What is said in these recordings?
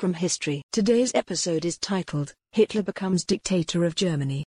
from history. Today's episode is titled, Hitler Becomes Dictator of Germany.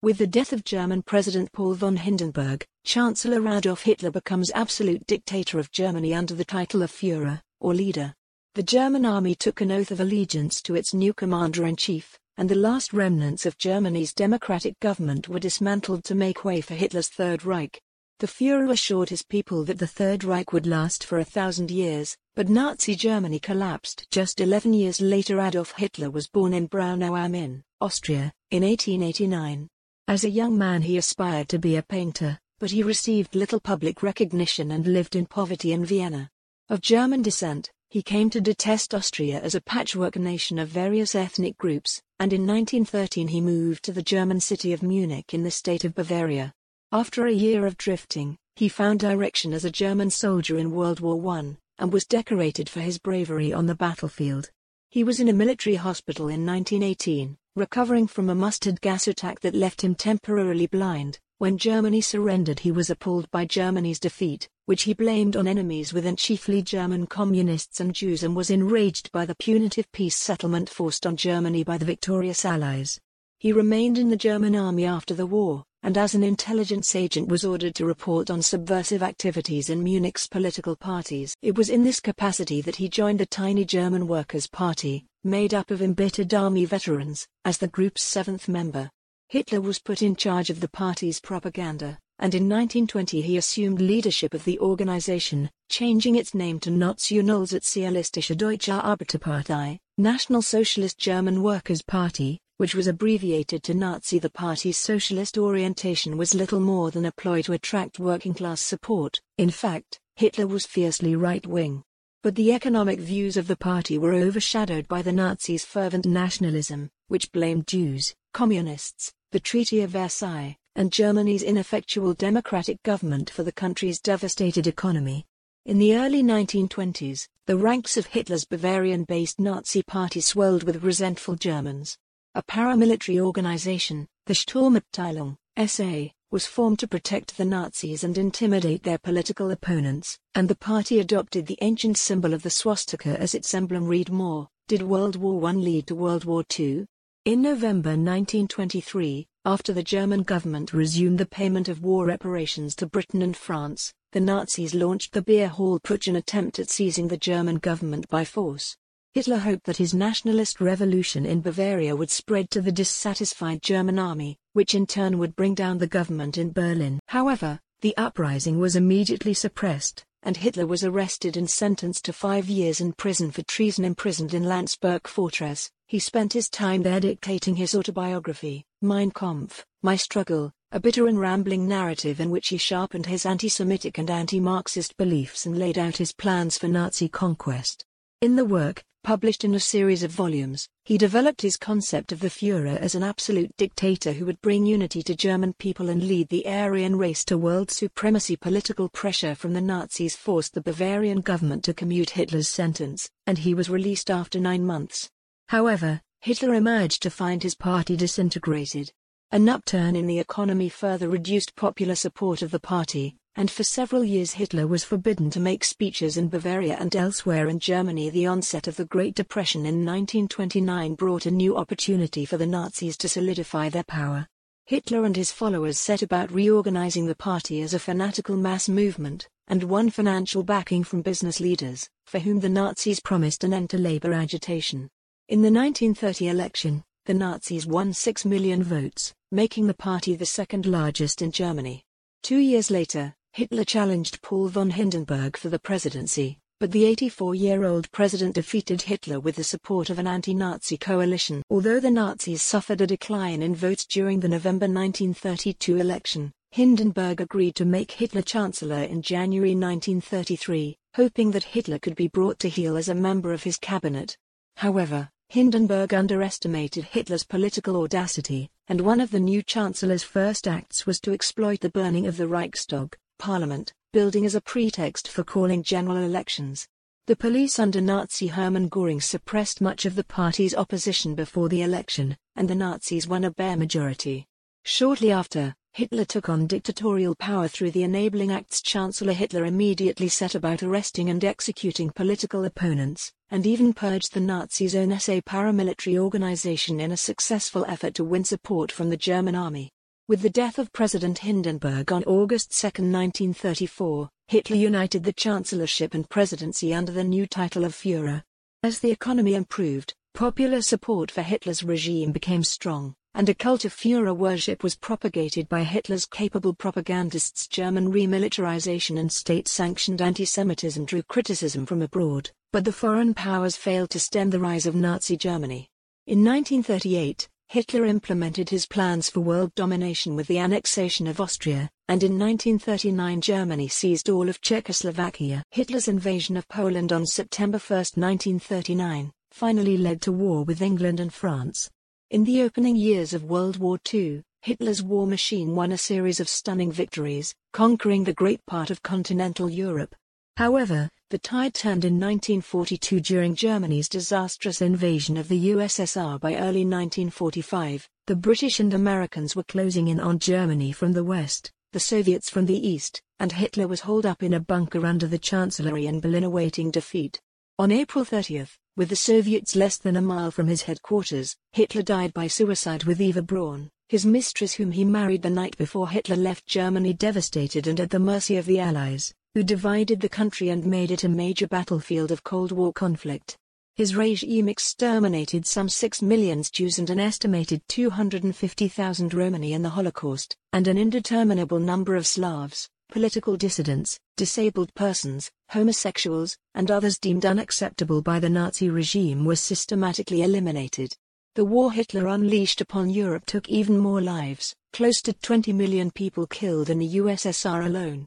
With the death of German President Paul von Hindenburg, Chancellor Adolf Hitler becomes absolute dictator of Germany under the title of Führer, or leader. The German army took an oath of allegiance to its new commander-in-chief, and the last remnants of Germany's democratic government were dismantled to make way for Hitler's Third Reich. The Führer assured his people that the Third Reich would last for a thousand years, but Nazi Germany collapsed. Just 11 years later Adolf Hitler was born in Braunau am Inn, Austria, in 1889. As a young man he aspired to be a painter, but he received little public recognition and lived in poverty in Vienna. Of German descent, he came to detest Austria as a patchwork nation of various ethnic groups, and in 1913 he moved to the German city of Munich in the state of Bavaria. After a year of drifting, he found direction as a German soldier in World War I, and was decorated for his bravery on the battlefield. He was in a military hospital in 1918, recovering from a mustard gas attack that left him temporarily blind. When Germany surrendered he was appalled by Germany's defeat, which he blamed on enemies within chiefly German communists and Jews and was enraged by the punitive peace settlement forced on Germany by the victorious Allies. He remained in the German army after the war, and as an intelligence agent was ordered to report on subversive activities in Munich's political parties. It was in this capacity that he joined the tiny German Workers' Party, made up of embittered army veterans, as the group's seventh member. Hitler was put in charge of the party's propaganda, and in 1920 he assumed leadership of the organization, changing its name to Nationalsozialistische Deutsche Arbeiterpartei, National Socialist German Workers' Party, which was abbreviated to Nazi. The party's socialist orientation was little more than a ploy to attract working class support. In fact, Hitler was fiercely right wing. But the economic views of the party were overshadowed by the Nazis' fervent nationalism, which blamed Jews, communists, the Treaty of Versailles, and Germany's ineffectual democratic government for the country's devastated economy. In the early 1920s, the ranks of Hitler's Bavarian-based Nazi party swelled with resentful Germans. A paramilitary organization, the Sturmabteilung, SA, was formed to protect the Nazis and intimidate their political opponents, and the party adopted the ancient symbol of the swastika as its emblem. Read more. Did World War I lead to World War II? In November 1923, after the German government resumed the payment of war reparations to Britain and France, the Nazis launched the Beer Hall Putsch an attempt at seizing the German government by force. Hitler hoped that his nationalist revolution in Bavaria would spread to the dissatisfied German army, which in turn would bring down the government in Berlin. However, the uprising was immediately suppressed, and Hitler was arrested and sentenced to five years in prison for treason imprisoned in Landsberg Fortress. He spent his time there dictating his autobiography, Mein Kampf, My Struggle, a bitter and rambling narrative in which he sharpened his anti-Semitic and anti-Marxist beliefs and laid out his plans for Nazi conquest. In the work, published in a series of volumes, he developed his concept of the Führer as an absolute dictator who would bring unity to German people and lead the Aryan race to world supremacy. Political pressure from the Nazis forced the Bavarian government to commute Hitler's sentence, and he was released after nine months. However, Hitler emerged to find his party disintegrated. An upturn in the economy further reduced popular support of the party, and for several years Hitler was forbidden to make speeches in Bavaria and elsewhere in Germany. The onset of the Great Depression in 1929 brought a new opportunity for the Nazis to solidify their power. Hitler and his followers set about reorganizing the party as a fanatical mass movement, and won financial backing from business leaders, for whom the Nazis promised an end to labor agitation. In the 1930 election, the Nazis won 6 million votes, making the party the second largest in Germany. Two years later, Hitler challenged Paul von Hindenburg for the presidency, but the 84-year-old president defeated Hitler with the support of an anti-Nazi coalition. Although the Nazis suffered a decline in votes during the November 1932 election, Hindenburg agreed to make Hitler chancellor in January 1933, hoping that Hitler could be brought to heel as a member of his cabinet. However, Hindenburg underestimated Hitler's political audacity, and one of the new chancellor's first acts was to exploit the burning of the Reichstag, parliament, building as a pretext for calling general elections. The police under Nazi Hermann Göring suppressed much of the party's opposition before the election, and the Nazis won a bare majority. Shortly after, Hitler took on dictatorial power through the Enabling Acts. Chancellor Hitler immediately set about arresting and executing political opponents, and even purged the Nazis' own SA paramilitary organization in a successful effort to win support from the German army. With the death of President Hindenburg on August 2, 1934, Hitler united the chancellorship and presidency under the new title of Führer. As the economy improved, popular support for Hitler's regime became strong, and a cult of Führer worship was propagated by Hitler's capable propagandists. German remilitarization and state sanctioned anti Semitism drew criticism from abroad but the foreign powers failed to stem the rise of Nazi Germany. In 1938, Hitler implemented his plans for world domination with the annexation of Austria, and in 1939 Germany seized all of Czechoslovakia. Hitler's invasion of Poland on September 1, 1939, finally led to war with England and France. In the opening years of World War II, Hitler's war machine won a series of stunning victories, conquering the great part of continental Europe. However, the tide turned in 1942 during Germany's disastrous invasion of the USSR by early 1945. The British and Americans were closing in on Germany from the west, the Soviets from the east, and Hitler was holed up in a bunker under the Chancellery in Berlin awaiting defeat. On April 30, with the Soviets less than a mile from his headquarters, Hitler died by suicide with Eva Braun, his mistress whom he married the night before Hitler left Germany devastated and at the mercy of the Allies who divided the country and made it a major battlefield of Cold War conflict. His regime exterminated some 6 million Jews and an estimated 250,000 Romani in the Holocaust, and an indeterminable number of Slavs, political dissidents, disabled persons, homosexuals, and others deemed unacceptable by the Nazi regime were systematically eliminated. The war Hitler unleashed upon Europe took even more lives, close to 20 million people killed in the USSR alone.